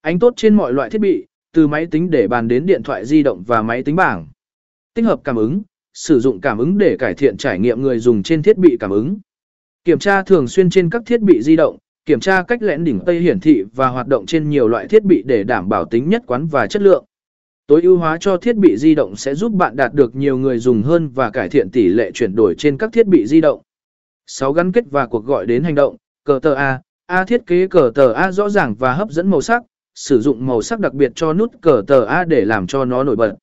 Ánh tốt trên mọi loại thiết bị, từ máy tính để bàn đến điện thoại di động và máy tính bảng. Tích hợp cảm ứng, sử dụng cảm ứng để cải thiện trải nghiệm người dùng trên thiết bị cảm ứng. Kiểm tra thường xuyên trên các thiết bị di động, kiểm tra cách lẽn đỉnh tây hiển thị và hoạt động trên nhiều loại thiết bị để đảm bảo tính nhất quán và chất lượng. Tối ưu hóa cho thiết bị di động sẽ giúp bạn đạt được nhiều người dùng hơn và cải thiện tỷ lệ chuyển đổi trên các thiết bị di động. 6. Gắn kết và cuộc gọi đến hành động, cờ tờ A. A thiết kế cờ tờ A rõ ràng và hấp dẫn màu sắc, sử dụng màu sắc đặc biệt cho nút cờ tờ A để làm cho nó nổi bật.